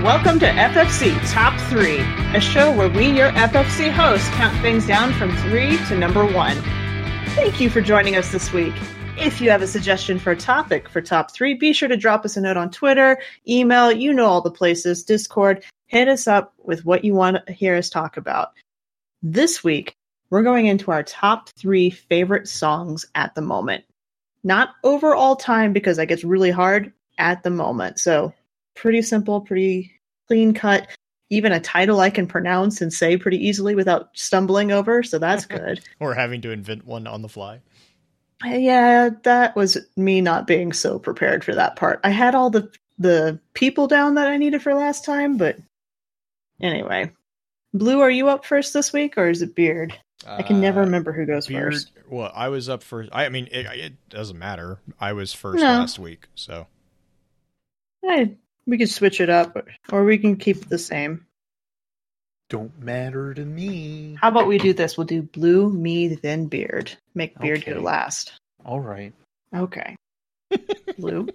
Welcome to FFC Top 3, a show where we, your FFC hosts, count things down from 3 to number 1. Thank you for joining us this week. If you have a suggestion for a topic for Top 3, be sure to drop us a note on Twitter, email, you know all the places, Discord. Hit us up with what you want to hear us talk about. This week, we're going into our top 3 favorite songs at the moment. Not over all time because that gets really hard at the moment. So pretty simple, pretty clean cut. Even a title I can pronounce and say pretty easily without stumbling over, so that's good. or having to invent one on the fly. Yeah, that was me not being so prepared for that part. I had all the the people down that I needed for last time, but anyway. Blue, are you up first this week or is it Beard? I can never Uh, remember who goes Beard, first. well, I was up first. I, I mean, it, it doesn't matter. I was first No. last week, so Eh, we can switch it up or we can keep it the same. Don't matter to me. How about we do this? We'll do Blue, me, then Beard. Make Beard go last. All right. Okay. Blue.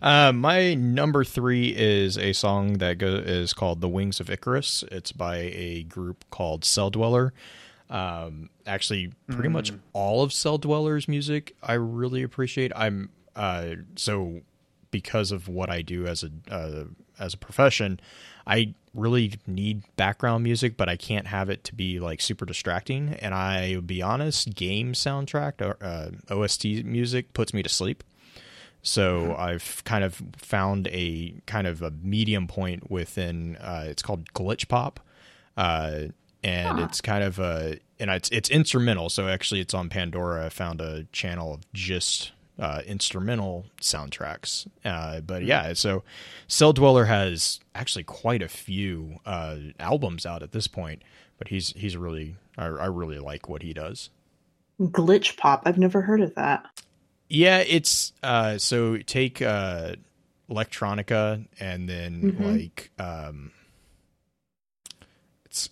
Uh, my number three is a song that go- is called "The Wings of Icarus." It's by a group called Celldweller. Um, actually, pretty much Mm. all of Celldweller's music I really appreciate. I'm uh, so because of what I do as a uh, as a profession, I really need background music, but I can't have it to be like super distracting. And I will be honest, game soundtrack or uh, OST music puts me to sleep. So I've kind of found a kind of a medium point within. Uh, it's called glitch pop, uh, and Huh. it's kind of a and it's it's instrumental. So actually, it's on Pandora. I found a channel of just uh, instrumental soundtracks. Uh, but yeah, so Celldweller has actually quite a few uh, albums out at this point. But he's he's really I, I really like what he does. Glitch pop. I've never heard of that. Yeah, it's uh so take uh electronica and then Mhm. like um it's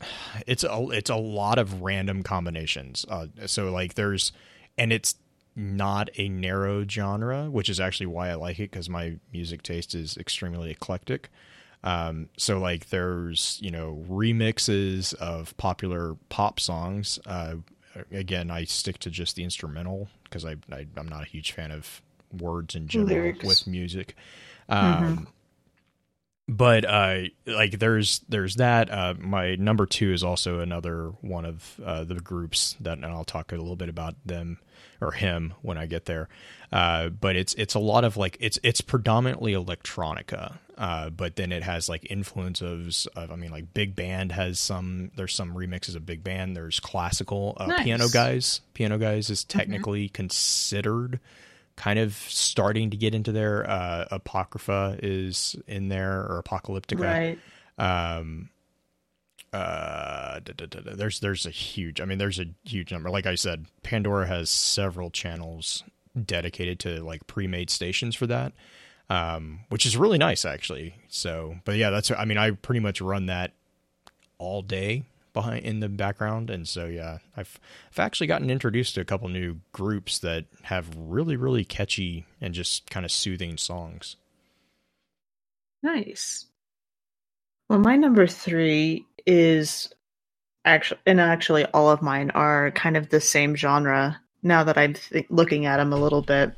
it's a it's a lot of random combinations. Uh so like there's and it's not a narrow genre, which is actually why I like it cuz my music taste is extremely eclectic. Um so like there's, you know, remixes of popular pop songs. Uh again, I stick to just the instrumental because I, I I'm not a huge fan of words in general Lyrics. with music. Um, But uh, like there's there's that. Uh, my number two is also another one of uh, the groups that, and I'll talk a little bit about them or him when I get there. Uh, but it's it's a lot of like it's it's predominantly electronica, uh, but then it has like influences of I mean like big band has some there's some remixes of big band. There's classical uh, Nice. piano guys. Piano guys is technically considered kind of starting to get into there. Uh, Apocrypha is in there or Apocalyptica Right. um uh there's there's a huge i mean there's a huge number. Like i said pandora has several channels dedicated to like pre-made stations for that um which is really nice actually. So but yeah that's i mean i pretty much run that all day behind in the background. And so yeah i've i've actually gotten introduced to a couple new groups that have really really catchy and just kind of soothing songs. Nice. Well, my number three is actually, and actually, all of mine are kind of the same genre. Now that I'm th- looking at them a little bit,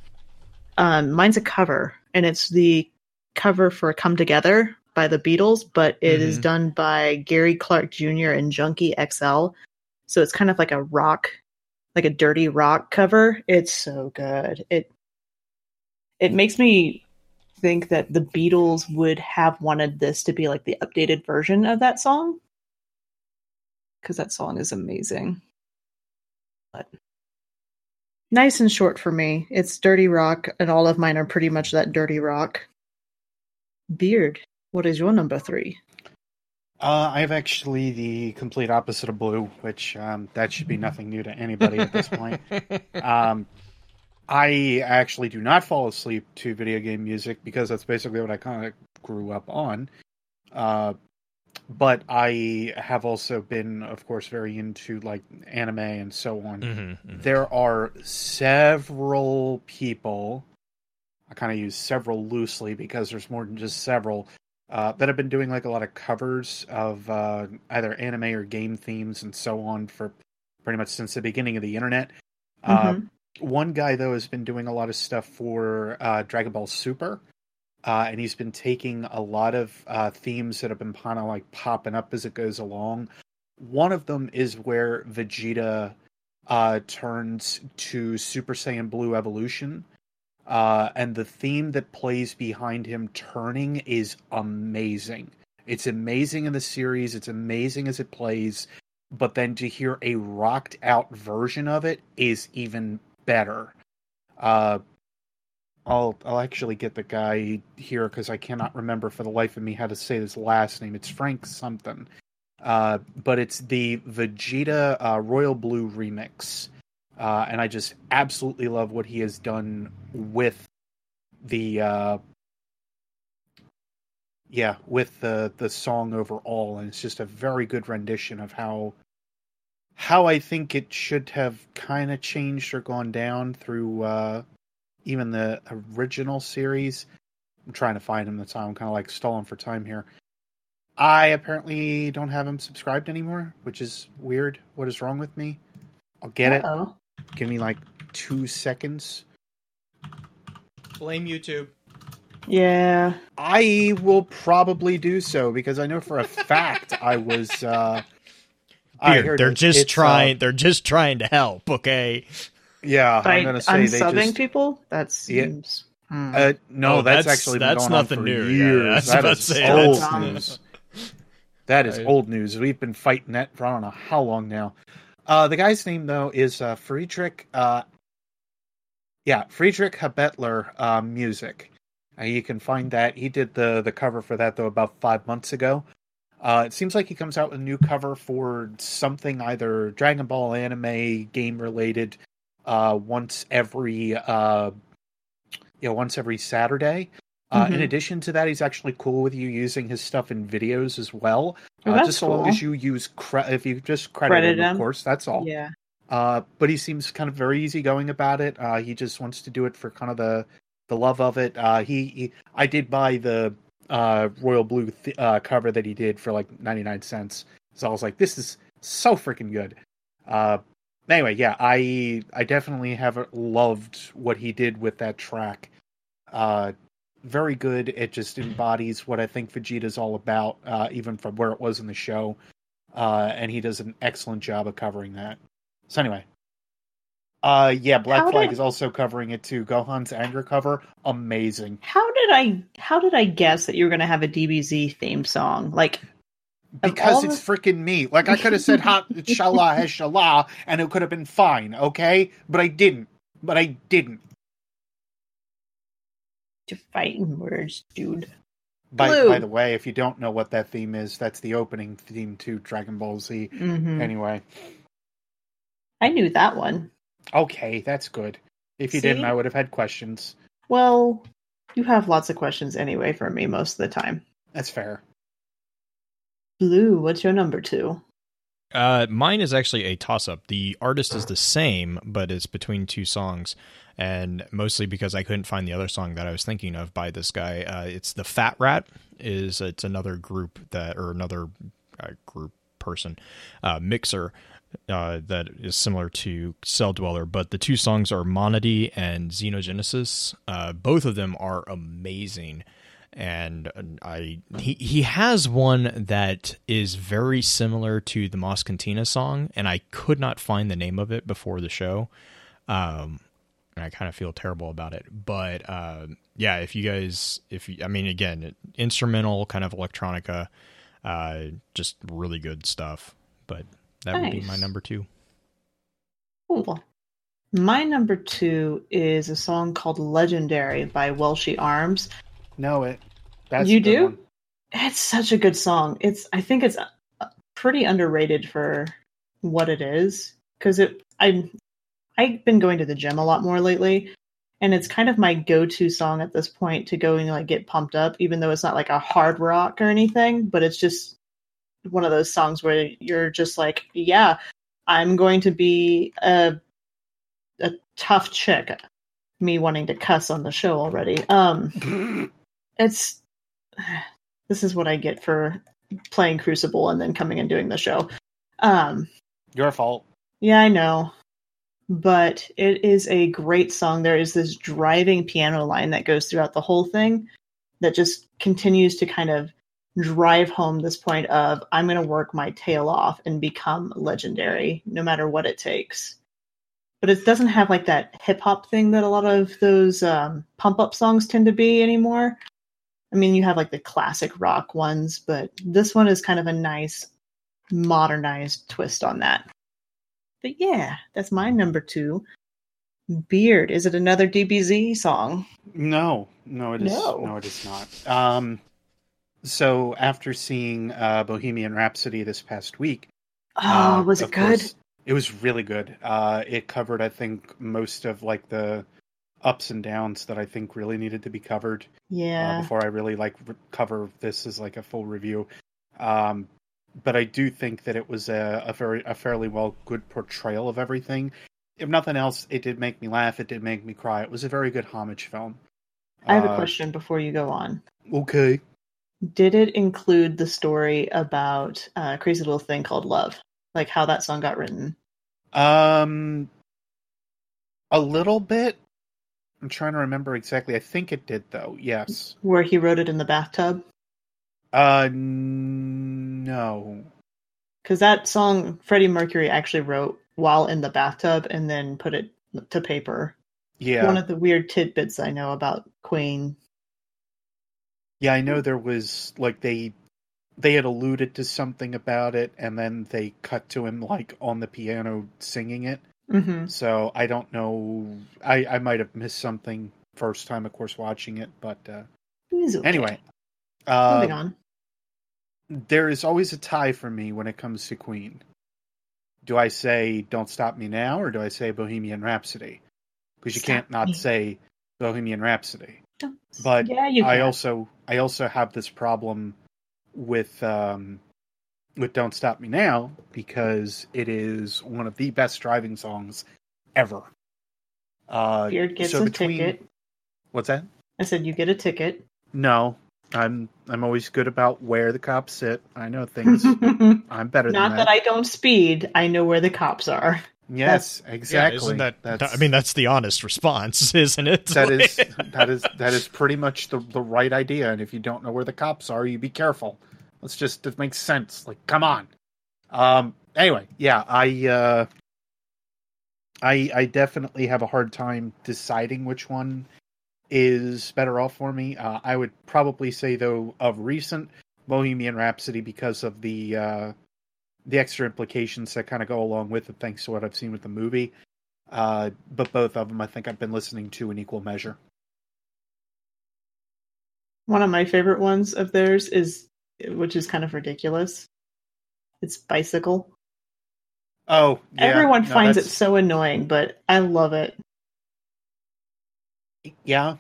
um, mine's a cover, and it's the cover for "Come Together" by the Beatles, but it is Mhm. done by Gary Clark Jr. and Junkie XL. So it's kind of like a rock, like a dirty rock cover. It's so good. It it makes me think that the Beatles would have wanted this to be like the updated version of that song because that song is amazing. But nice and short for me. It's dirty rock, and all of mine are pretty much that dirty rock. Beard, what is your number three? Uh, I have actually the complete opposite of blue, which um, that should be nothing new to anybody at this point. Um, I actually do not fall asleep to video game music because that's basically what I kind of grew up on. Uh, but I have also been, of course, very into like anime and so on. Mhm, mhm. There are several people. I kind of use several loosely because there's more than just several uh, that have been doing like a lot of covers of uh, either anime or game themes and so on for pretty much since the beginning of the internet. Uh, Mhm. One guy though has been doing a lot of stuff for uh, Dragon Ball Super, uh, and he's been taking a lot of uh, themes that have been kind of like popping up as it goes along. One of them is where Vegeta uh, turns to Super Saiyan Blue Evolution, uh, and the theme that plays behind him turning is amazing. It's amazing in the series. It's amazing as it plays, but then to hear a rocked out version of it is even better. Uh, I'll I'll actually get the guy here because I cannot remember for the life of me how to say his last name. It's Frank something, uh, but it's the Vegeta uh, Royal Blue remix, uh, and I just absolutely love what he has done with the uh, yeah with the the song overall, and it's just a very good rendition of how how I think it should have kind of changed or gone down through uh, even the original series. I'm trying to find him. That's why I'm kind of like stalling for time here. I apparently don't have him subscribed anymore, which is weird. What is wrong with me? I'll get it. Uh-oh. Give me like two seconds. Blame YouTube. Yeah. I will probably do so because I know for a fact I was. Uh, I Beard, heard they're just it's, uh, trying. they're just trying to help. Okay. yeah, By I'm gonna say they unsubbing just. people? That Yeah. seems. Hmm. Uh, no, Oh, that's, that's- actually been that's going on nothing for new. Years. Yeah, I was That about is say, old that's- news. That is I- old news. We've been fighting that for I don't know how long now. Uh, the guy's name though is uh, Friedrich. Uh, yeah, Friedrich Habetler uh, music. Uh, you can find that he did the the cover for that though about five months ago. Uh, it seems like he comes out with a new cover for something either Dragon Ball anime game related uh, once every uh, you know once every Saturday. Uh, In Mhm. addition to that, he's actually cool with you using his stuff in videos as well. Oh, Uh, just so long as you use cre- if you just credit, Credit him, him. of course, that's all. Yeah. Uh, but he seems kind of very easygoing about it. Uh, he just wants to do it for kind of the the love of it. Uh, he, he I did buy the uh, royal blue th- uh, cover that he did for like ninety nine cents. So I was like, this is so freaking good. Uh, anyway, yeah, I I definitely have loved what he did with that track. Uh, very good. It just embodies what I think Vegeta's all about, uh, even from where it was in the show. Uh, and he does an excellent job of covering that. So anyway, uh, yeah, Black How Flag did- is also covering it too. Gohan's anger cover, amazing. How did I how did I guess that you were gonna have a DBZ theme song? Like Because it's the- freaking me. Like I could have said "ha shala heshala" and it could have been fine, okay? But I didn't. But I didn't. to fighting words, dude. By Blue. by the way, if you don't know what that theme is, that's the opening theme to Dragon Ball Z. hmm Anyway, I knew that one. Okay, that's good. If you didn't, I would have had questions. Well, you have lots of questions anyway for me most of the time. That's fair. Blue, what's your number two? Uh, mine is actually a toss up. The artist is the same, but it's between two songs, and mostly because I couldn't find the other song that I was thinking of by this guy. Uh, it's the Fat Rat. Is it's another group that or another uh, group person uh, mixer uh, that is similar to Celldweller, but the two songs are Monody and Xenogenesis. Uh, both of them are amazing and I he he has one that is very similar to the Mos Cantina song, and I could not find the name of it before the show. Um, and I kind of feel terrible about it, but uh, yeah, if you guys, if you, I mean, again, instrumental kind of electronica, uh, just really good stuff. But that would be my number two. Cool. My number two is a song called Legendary by Welshly Arms. Know it. That's You do? one. It's such a good song. It's I think it's uh, pretty underrated for what it is because it I I've been going to the gym a lot more lately and it's kind of my go-to song at this point to go and like get pumped up even though it's not like a hard rock or anything but it's just one of those songs where you're just like yeah I'm going to be a a tough chick me wanting to cuss on the show already um it's This is what I get for playing Crucible and then coming and doing the show. Um, Your fault. yeah, I know. But it is a great song. There is this driving piano line that goes throughout the whole thing that just continues to kind of drive home this point of I'm going to work my tail off and become legendary no matter what it takes. But it doesn't have like that hip hop thing that a lot of those um, pump up songs tend to be anymore. I mean, you have like the classic rock ones, but this one is kind of a nice modernized twist on that. But yeah, that's my number two. Beard. Is it another DBZ song? No, no, it is. No. No, it is not. Um, so after seeing uh, Bohemian Rhapsody this past week, Oh, uh, was it good? course, it was really good. Uh, it covered, I think, most of like the ups and downs that I think really needed to be covered. uh, Yeah. before I really like re- cover this as like a full review. Um, but I do think that it was a, a very a fairly well good portrayal of everything. If nothing else, it did make me laugh. It did make me cry. It was a very good homage film. I have a Uh, question before you go on. Okay. Did it include the story about uh, Crazy Little Thing Called Love? Like how that song got written? Um, a little bit. I'm trying to remember exactly. I think it did though. Yes. Where he wrote it in the bathtub? Uh, no. Because that song Freddie Mercury actually wrote while in the bathtub and then put it to paper. Yeah. One of the weird tidbits I know about Queen. Yeah, I know there was like they they had alluded to something about it and then they cut to him like on the piano singing it. hmm So I don't know I I might have missed something first time of course watching it, but uh anyway, moving uh on. there is always a tie for me when it comes to Queen. Do I say Don't Stop Me Now or do I say Bohemian Rhapsody? Because you Stop can't not me. say Bohemian Rhapsody. But yeah, you I also I also have this problem with um with Don't Stop Me Now because it is one of the best driving songs ever. Uh Beard gets so a between- ticket. what's that? I said you get a ticket. No. I'm I'm always good about where the cops sit. I know things. I'm better than Not that I don't speed. I know where the cops are. Yes, exactly. Yeah, isn't that, That's, I mean, that's the honest response, isn't it? that is that is that is pretty much the the right idea. And if you don't know where the cops are, you be careful. Let's just it makes sense. Like, come on. Um. Anyway, yeah, I uh, I I definitely have a hard time deciding which one is better off for me. Uh, I would probably say though of recent Bohemian Rhapsody because of the uh, the extra implications that kind of go along with it, thanks to what I've seen with the movie. Uh, but both of them, I think I've been listening to in equal measure. One of my favorite ones of theirs is, which is kind of ridiculous. It's bicycle. Oh, yeah, Everyone no, finds it so annoying, but I love it. Yeah,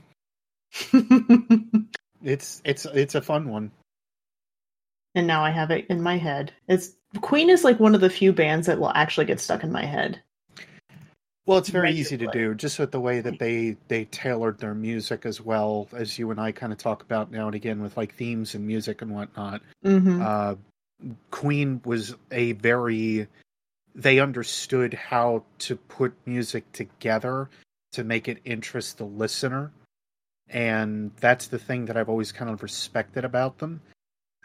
it's it's it's a fun one. and now I have it in my head. It's Queen is like one of the few bands that will actually get stuck in my head. Well, it's very easy to do, just with the way that they they tailored their music as well as you and I kind of talk about now and again with like themes and music and whatnot. hmm Uh, Queen was a very they understood how to put music together to make it interest the listener, and that's the thing that I've always kind of respected about them.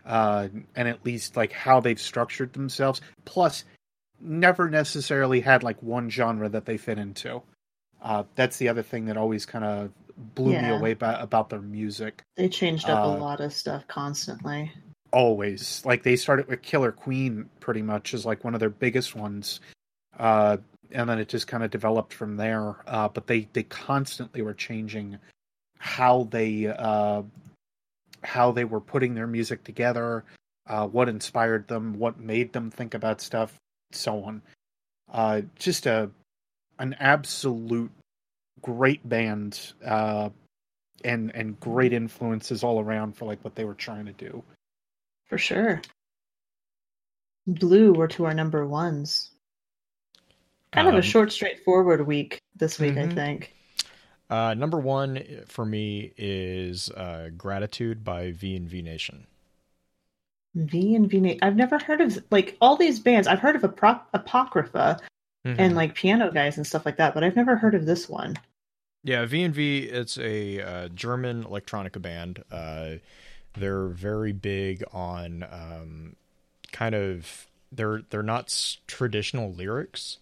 Uh, and at least like how they've structured themselves. Plus, never necessarily had like one genre that they fit into. Uh, that's the other thing that always kind of blew me away by, about their music. They changed up Uh, a lot of stuff constantly. always like they started with killer queen pretty much as like one of their biggest ones uh and then it just kind of developed from there uh but they they constantly were changing how they uh how they were putting their music together uh what inspired them what made them think about stuff so on uh just a an absolute great band uh and and great influences all around for like what they were trying to do For sure. Blue were to our number ones. Kind of a Um, short, straightforward week this week, I Mhm. think. Uh, number one for me is uh, "Gratitude" by VNV Nation. VNV Nation. I've never heard of like all these bands. I've heard of Apro- Apocrypha Mhm. and like Piano Guys and stuff like that, but I've never heard of this one. Yeah, VNV. It's a uh, German electronica band. Uh, they're very big on um, kind of they're they're not s- traditional lyrics.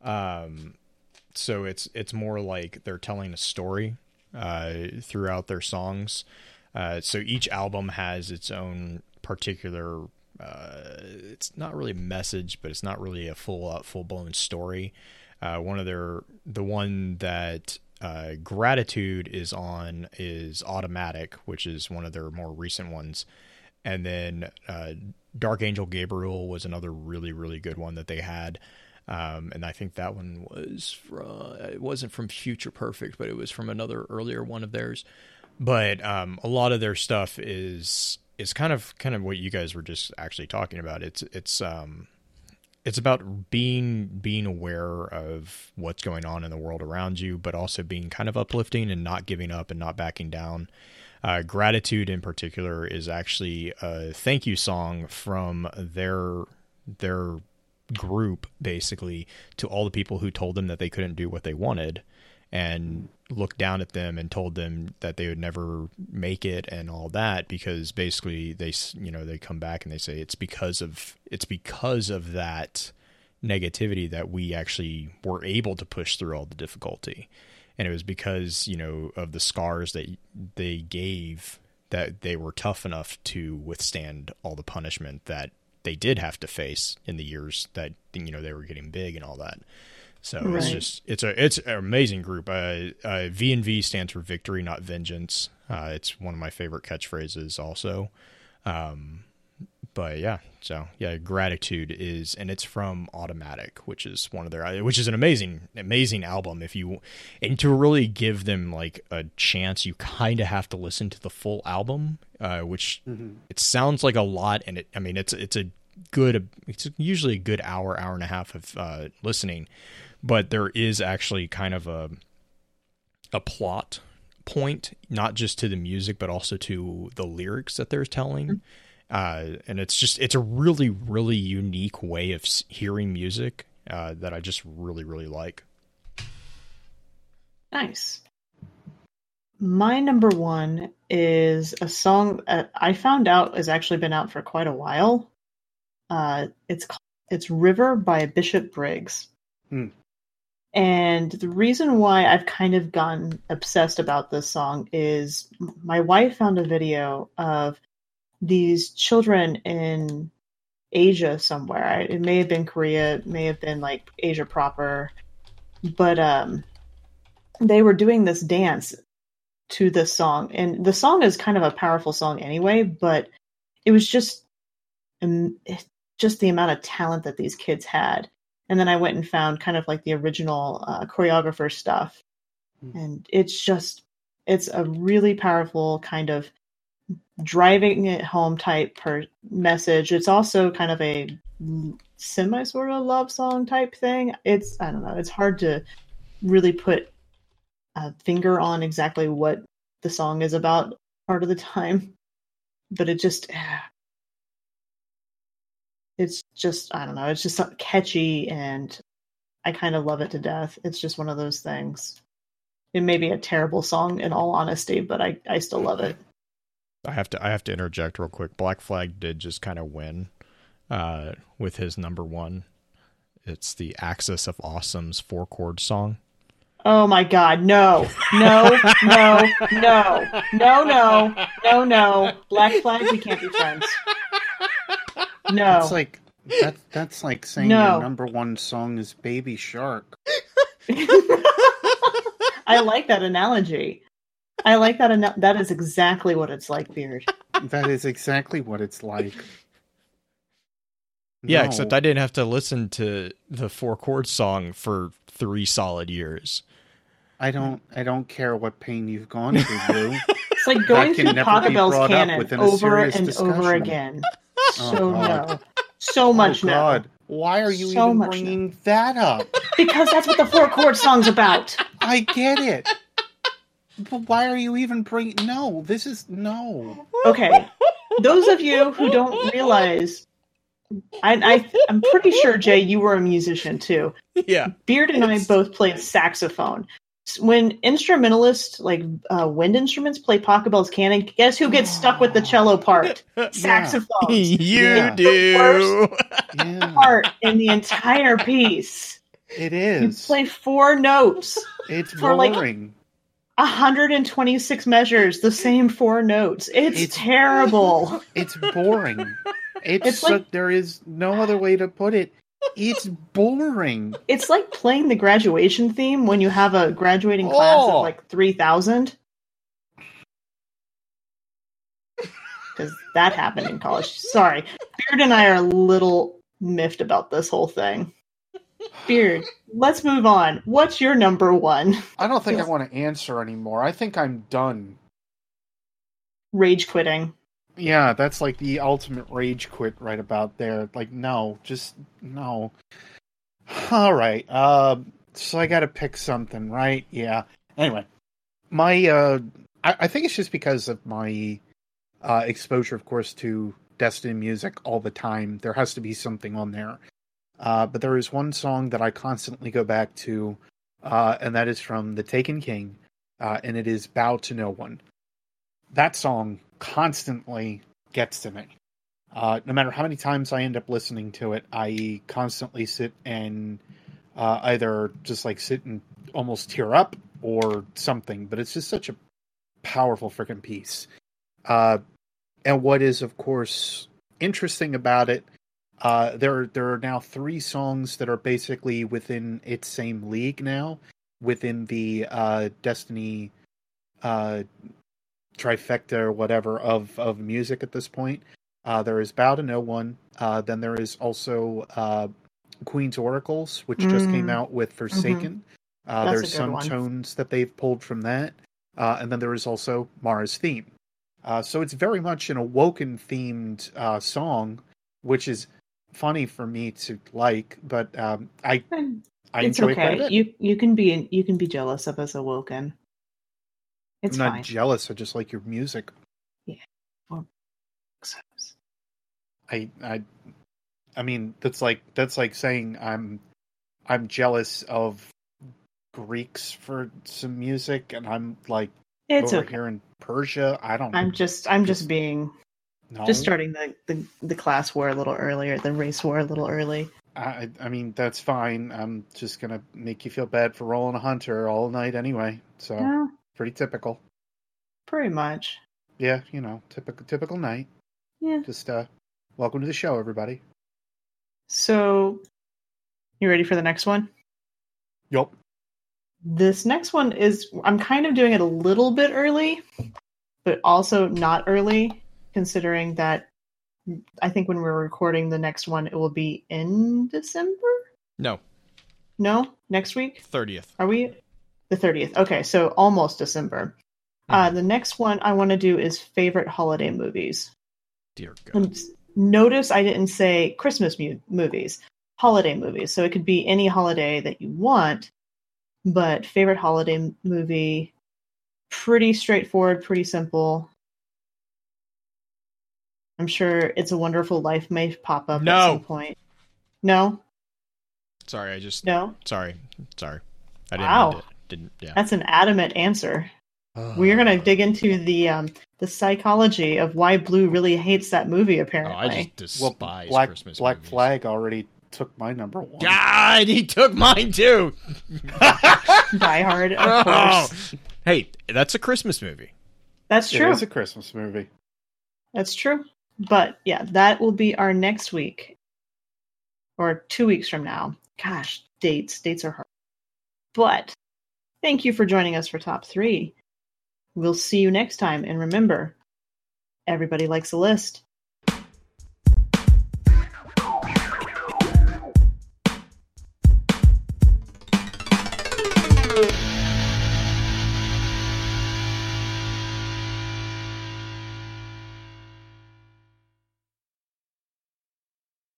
Um, so it's it's more like they're telling a story uh, throughout their songs. Uh, so each album has its own particular. Uh, it's not really a message, but it's not really a full out, full blown story. Uh, one of their the one that uh, gratitude is on is automatic, which is one of their more recent ones, and then uh, Dark Angel Gabriel was another really really good one that they had. Um, and I think that one was from, it wasn't from Future Perfect, but it was from another earlier one of theirs. But um, a lot of their stuff is is kind of kind of what you guys were just actually talking about. It's it's um, it's about being being aware of what's going on in the world around you, but also being kind of uplifting and not giving up and not backing down. Uh, gratitude in particular is actually a thank you song from their their group basically to all the people who told them that they couldn't do what they wanted and looked down at them and told them that they would never make it and all that because basically they you know they come back and they say it's because of it's because of that negativity that we actually were able to push through all the difficulty. And it was because you know of the scars that they gave that they were tough enough to withstand all the punishment that they did have to face in the years that you know they were getting big and all that. So it's just it's a it's an amazing group. Uh, uh, VNV stands for victory, not vengeance. Uh, it's one of my favorite catchphrases, also. Um, but yeah, so yeah, gratitude is, and it's from Automatic, which is one of their, which is an amazing, amazing album. If you, and to really give them like a chance, you kind of have to listen to the full album, uh, which it sounds like a lot, and it, I mean, it's it's a good, it's usually a good hour, hour and a half of uh, listening, but there is actually kind of a a plot point, not just to the music, but also to the lyrics that they're telling. Uh, and it's just it's a really really unique way of hearing music uh, that I just really really like. Nice. My number one is a song that I found out has actually been out for quite a while. Uh, it's called, it's River by Bishop Briggs. Hmm. And the reason why I've kind of gotten obsessed about this song is my wife found a video of these children in Asia somewhere. It may have been Korea, it may have been like Asia proper, but um, they were doing this dance to this song, and the song is kind of a powerful song anyway. But it was just, um, just the amount of talent that these kids had. And then I went and found kind of like the original uh, choreographer stuff, Hmm. and it's just, it's a really powerful kind of driving it home type per message. It's also kind of a semi sort of love song type thing. It's I don't know. It's hard to really put a finger on exactly what the song is about part of the time, but it just it's just I don't know. It's just catchy and I kind of love it to death. It's just one of those things. It may be a terrible song in all honesty, but I I still love it. I have to I have to interject real quick. Black Flag did just kind of win uh, with his number one. It's the Axis of Awesome's four chord song. Oh my god, no. No, no, no. No, no. No, no. Black flag, we can't be friends. No. It's like that. That's like saying No. your number one song is Baby Shark. I like that analogy. I like that enough. that is exactly what it's like, Beard. That is exactly what it's like. Yeah, except I didn't have to listen to the four chord song for three solid years. I don't. I don't care what pain you've gone through, Blue. It's like going through never be Pachelbel's canon over serious and over again. Oh, So God. no. So oh, much oh, no. Why are you So even much bringing that up? Because that's what the four chord song's about. I get it. But why are you even bringing? No, this is no. Okay. those of you who don't realize, I, I I'm pretty sure Jay, you were a musician too. Yeah. Beard and I both played saxophone. When instrumentalists like uh, wind instruments play Pachelbel's canon, guess who gets stuck with the cello part? Saxophones. you Yeah. do. Yeah, part in the entire piece. It is. You play four notes, It's for, like- boring. 126 measures, the same four notes. It's, It's- terrible. It's boring. It's, It's so- like- there is no other way to put it. It's boring. It's like playing the graduation theme when you have a graduating class Oh. of like 3,000. Because that happened in college. Sorry. Beard and I are a little miffed about this whole thing. Beard, let's move on. What's your number one? I don't think I want to answer anymore. I think I'm done. Rage quitting. Yeah, that's like the ultimate rage quit right about there. Like, no, just no. All right. Uh, so I got to pick something, right? Yeah. Anyway, my uh, I, I think it's just because of my uh, exposure, of course, to Destiny music all the time. There has to be something on there. Uh, but there is one song that I constantly go back to, uh, and that is from The Taken King, uh, and it is "Bow to No One." That song constantly gets to me. Uh, no matter how many times I end up listening to it, I constantly sit and uh, either just like sit and almost tear up or something. But it's just such a powerful freaking piece. Uh, and what is, of course, interesting about it, uh, there there are now three songs that are basically within its same league now, within the uh, Destiny uh, trifecta or whatever of of music at this point. Uh, there is Bow to No One. Uh, then there is also uh, Queen's Oracles, which just came Mm. out with Forsaken. Uh, That's there's some one. tones that they've pulled from that. Uh, and then there is also Mara's theme. Uh, so it's very much an Awoken themed uh, song, which is funny for me to like, but um, I I it's enjoy it quite a okay. You you can be you can be jealous of us awoken. It's I'm not fine. jealous. I just like your music. Yeah. I I I mean that's like that's like saying I'm I'm jealous of Greeks for some music and I'm like It's over okay. here in Persia. I don't I'm just I'm just being know. just starting the, the the class war a little earlier, the race war a little early. I I mean that's fine. I'm just gonna make you feel bad for rolling a hunter all night anyway. So Yeah, pretty typical. pretty much. Yeah, you know, typical typical night. Yeah. Just uh welcome to the show everybody. So you ready for the next one? Yup. This next one is I'm kind of doing it a little bit early, but also not early, considering that I think when we're recording the next one, it will be in December. No, No, next week. 30th. Are we the 30th? Okay, so almost December. Uh, the next one I want to do is favorite holiday movies. Dear God. And notice I didn't say Christmas mu- movies, holiday movies. So it could be any holiday that you want, but favorite holiday movie, pretty straightforward, pretty simple. I'm sure It's a Wonderful Life may pop up No. at some point. No, Sorry, I just. no, Sorry. Sorry. I didn't. Wow. didn't. Yeah. that's an adamant answer. We're gonna dig into the um, the psychology of why Blue really hates that movie. Oh, Apparently, I just Well, despise Black Christmas Black movies. Flag already took my number one. God, he took mine too. Die Hard, of course. Hey, that's a Christmas movie. That's true. is a Christmas movie. That's true. But yeah, that will be our next week or two weeks from now. Gosh, dates. Dates are hard. But thank you for joining us for top three. We'll see you next time. And remember, everybody likes a list.